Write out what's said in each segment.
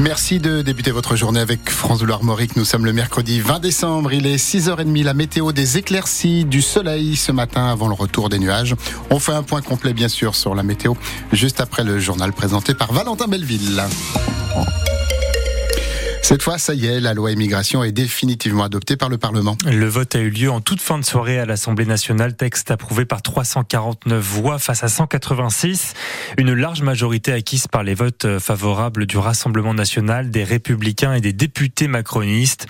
Merci de débuter votre journée avec France Bleu Armorique. Nous sommes le mercredi 20 décembre. Il est 6h30. La météo des éclaircies, du soleil ce matin avant le retour des nuages. On fait un point complet, bien sûr, sur la météo juste après le journal présenté par Valentin Belleville. Cette fois, ça y est, la loi immigration est définitivement adoptée par le Parlement. Le vote a eu lieu en toute fin de soirée à l'Assemblée nationale. Texte approuvé par 349 voix face à 186. Une large majorité acquise par les votes favorables du Rassemblement national, des républicains et des députés macronistes.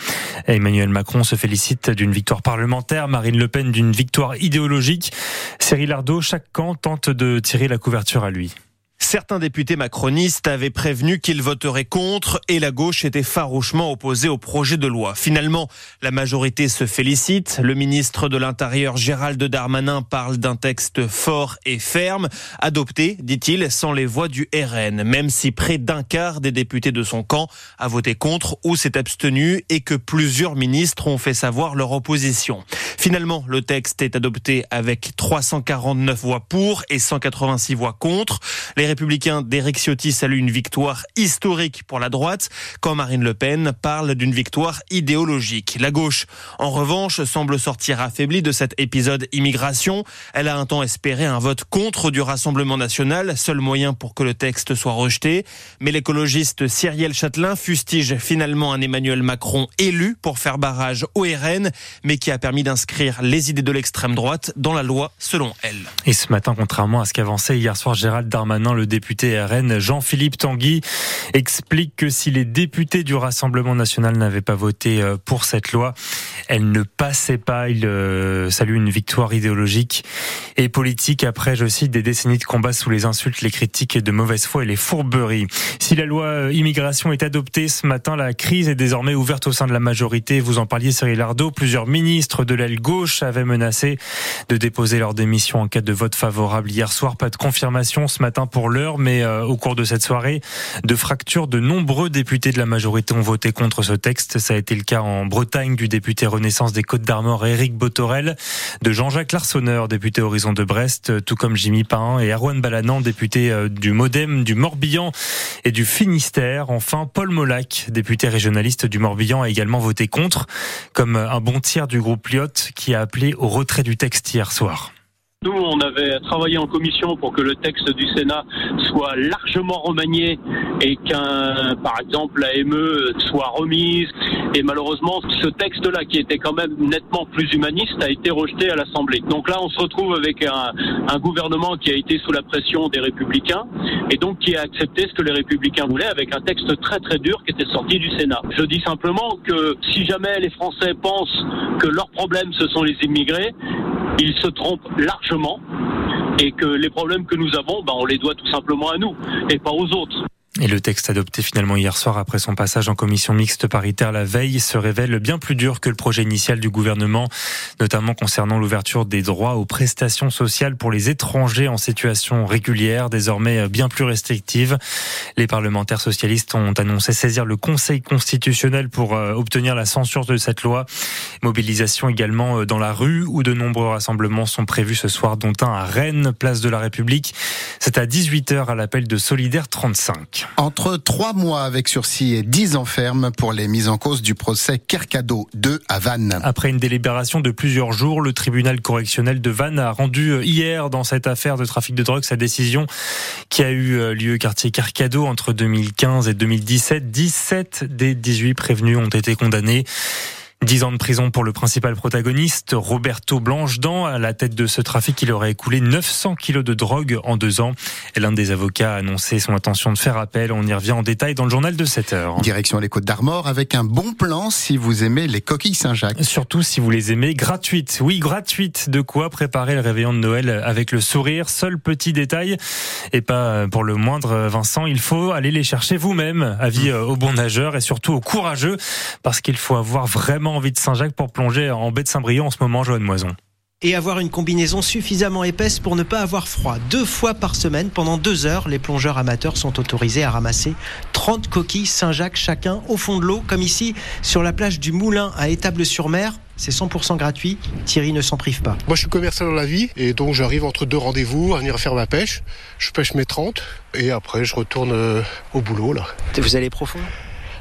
Emmanuel Macron se félicite d'une victoire parlementaire, Marine Le Pen d'une victoire idéologique. Cyril Ardo, chaque camp tente de tirer la couverture à lui. Certains députés macronistes avaient prévenu qu'ils voteraient contre et la gauche était farouchement opposée au projet de loi. Finalement, la majorité se félicite. Le ministre de l'Intérieur Gérald Darmanin parle d'un texte fort et ferme, adopté, dit-il, sans les voix du RN, même si près d'un quart des députés de son camp a voté contre ou s'est abstenu et que plusieurs ministres ont fait savoir leur opposition. Finalement, le texte est adopté avec 349 voix pour et 186 voix contre. Républicains d'Éric Ciotti saluent une victoire historique pour la droite, quand Marine Le Pen parle d'une victoire idéologique. La gauche, en revanche, semble sortir affaiblie de cet épisode immigration. Elle a un temps espéré un vote contre du Rassemblement national, seul moyen pour que le texte soit rejeté. Mais l'écologiste Cyrielle Châtelain fustige finalement un Emmanuel Macron élu pour faire barrage au RN, mais qui a permis d'inscrire les idées de l'extrême droite dans la loi, selon elle. Et ce matin, contrairement à ce qu'avançait hier soir Gérald Darmanin, le député RN Jean-Philippe Tanguy explique que si les députés du Rassemblement national n'avaient pas voté euh, pour cette loi, elle ne passait pas. Il euh, salue une victoire idéologique et politique après, je cite, des décennies de combat sous les insultes, les critiques de mauvaise foi et les fourberies. Si la loi euh, immigration est adoptée ce matin, la crise est désormais ouverte au sein de la majorité. Vous en parliez, Cyril Ardo. Plusieurs ministres de l'aile gauche avaient menacé de déposer leur démission en cas de vote favorable hier soir. Pas de confirmation ce matin pour l'heure, mais euh, au cours de cette soirée, de fracture, de nombreux députés de la majorité ont voté contre ce texte. Ça a été le cas en Bretagne du député Renaissance des Côtes d'Armor Éric Botorel, de Jean-Jacques Larsonneur, député Horizon de Brest, tout comme Jimmy Pain et Erwan Balanan, député euh, du Modem, du Morbihan et du Finistère. Enfin, Paul Molac, député régionaliste du Morbihan, a également voté contre, comme un bon tiers du groupe Lyotte qui a appelé au retrait du texte hier soir. Nous, on avait travaillé en commission pour que le texte du Sénat soit largement remanié et qu'un, par exemple, la ME soit remise. Et malheureusement, ce texte-là, qui était quand même nettement plus humaniste, a été rejeté à l'Assemblée. Donc là, on se retrouve avec un, gouvernement qui a été sous la pression des Républicains et donc qui a accepté ce que les Républicains voulaient avec un texte très très dur qui était sorti du Sénat. Je dis simplement que si jamais les Français pensent que leur problème ce sont les immigrés, ils se trompent largement et que les problèmes que nous avons, ben, on les doit tout simplement à nous et pas aux autres. Et le texte adopté finalement hier soir après son passage en commission mixte paritaire la veille se révèle bien plus dur que le projet initial du gouvernement, notamment concernant l'ouverture des droits aux prestations sociales pour les étrangers en situation régulière, désormais bien plus restrictive. Les parlementaires socialistes ont annoncé saisir le Conseil constitutionnel pour euh, obtenir la censure de cette loi. Mobilisation également euh, dans la rue où de nombreux rassemblements sont prévus ce soir, dont un à Rennes, place de la République. C'est à 18h à l'appel de Solidaire 35. Entre trois mois avec sursis et dix ans ferme pour les mises en cause du procès Kercado 2 à Vannes. Après une délibération de plusieurs jours, le tribunal correctionnel de Vannes a rendu hier dans cette affaire de trafic de drogue sa décision qui a eu lieu quartier Kercado entre 2015 et 2017. 17 des 18 prévenus ont été condamnés. 10 ans de prison pour le principal protagoniste, Roberto Blanchedan. À la tête de ce trafic, il aurait écoulé 900 kilos de drogue en deux ans. L'un des avocats a annoncé son intention de faire appel. On y revient en détail dans le journal de 7 heures. Direction les Côtes d'Armor avec un bon plan si vous aimez les coquilles Saint-Jacques. Surtout si vous les aimez gratuites. Oui, gratuites. De quoi préparer le réveillon de Noël avec le sourire. Seul petit détail. Et pas pour le moindre, Vincent, il faut aller les chercher vous-même. Avis aux bons nageurs et surtout aux courageux parce qu'il faut avoir vraiment envie de Saint-Jacques pour plonger en baie de Saint-Brieuc en ce moment, Joanne Moison. et avoir une combinaison suffisamment épaisse pour ne pas avoir froid. Deux fois par semaine, pendant deux heures, les plongeurs amateurs sont autorisés à ramasser 30 coquilles Saint-Jacques chacun au fond de l'eau, comme ici sur la plage du Moulin à Étable-sur-Mer. C'est 100% gratuit. Thierry ne s'en prive pas. Moi, je suis commercial dans la vie et donc j'arrive entre deux rendez-vous à venir faire ma pêche. Je pêche mes 30 et après je retourne euh, au boulot là. Vous allez profond?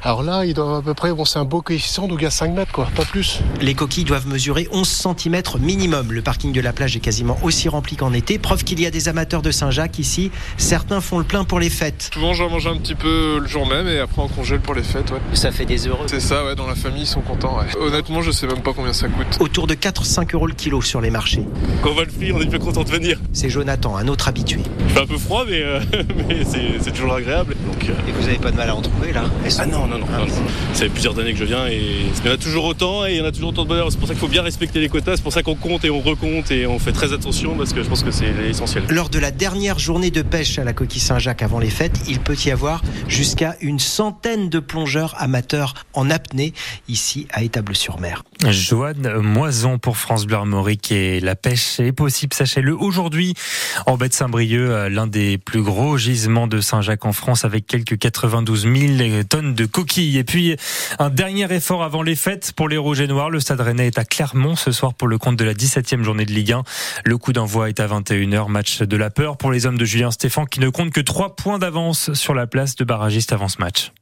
Alors là, il doit à peu près, bon, c'est un beau coefficient, donc il y a 5 mètres, quoi, pas plus. Les coquilles doivent mesurer 11 cm minimum. Le parking de la plage est quasiment aussi rempli qu'en été. Preuve qu'il y a des amateurs de Saint-Jacques ici. Certains font le plein pour les fêtes. Souvent, j'en mange un petit peu le jour même et après on congèle pour les fêtes, ouais. Ça fait des heureux. C'est ça, ouais, dans la famille, ils sont contents, ouais. Honnêtement, je sais même pas combien ça coûte. Autour de 4-5 euros le kilo sur les marchés. Quand on va le frire, on est plus content de venir. C'est Jonathan, un autre habitué. Il fait un peu froid, mais, euh, mais c'est toujours agréable. Donc, euh... Et vous n'avez pas de mal à en trouver là? Ah non, non, non. non, non. Ça fait plusieurs années que je viens et il y en a toujours autant et il y en a toujours autant de bonheur. C'est pour ça qu'il faut bien respecter les quotas, c'est pour ça qu'on compte et on recompte et on fait très attention parce que je pense que c'est essentiel. Lors de la dernière journée de pêche à la coquille Saint-Jacques avant les fêtes, il peut y avoir jusqu'à une centaine de plongeurs amateurs en apnée ici à Étable-sur-Mer. Joanne Moison pour France Bleu Armorique et la pêche est possible, sachez-le, aujourd'hui en baie de Saint-Brieuc, l'un des plus gros gisements de Saint-Jacques en France avec quelques 92 000 tonnes de Et puis un dernier effort avant les fêtes pour les Rouges et Noirs. Le Stade Rennais est à Clermont ce soir pour le compte de la 17e journée de Ligue 1. Le coup d'envoi est à 21h. Match de la peur pour les hommes de Julien Stéphan qui ne compte que 3 points d'avance sur la place de barragiste avant ce match.